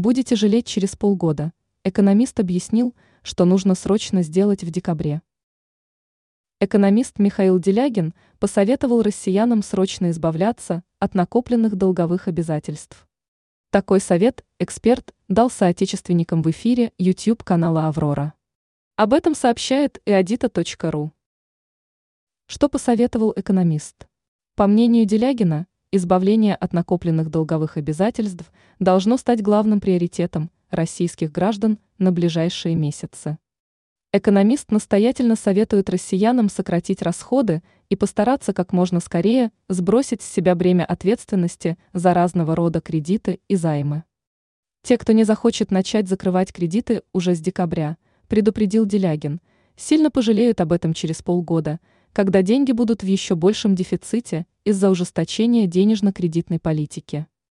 будете жалеть через полгода. Экономист объяснил, что нужно срочно сделать в декабре. Экономист Михаил Делягин посоветовал россиянам срочно избавляться от накопленных долговых обязательств. Такой совет эксперт дал соотечественникам в эфире YouTube канала «Аврора». Об этом сообщает иодита.ру. Что посоветовал экономист? По мнению Делягина, избавление от накопленных долговых обязательств должно стать главным приоритетом российских граждан на ближайшие месяцы. Экономист настоятельно советует россиянам сократить расходы и постараться как можно скорее сбросить с себя бремя ответственности за разного рода кредиты и займы. Те, кто не захочет начать закрывать кредиты уже с декабря, предупредил Делягин, сильно пожалеют об этом через полгода, когда деньги будут в еще большем дефиците из-за ужесточения денежно-кредитной политики.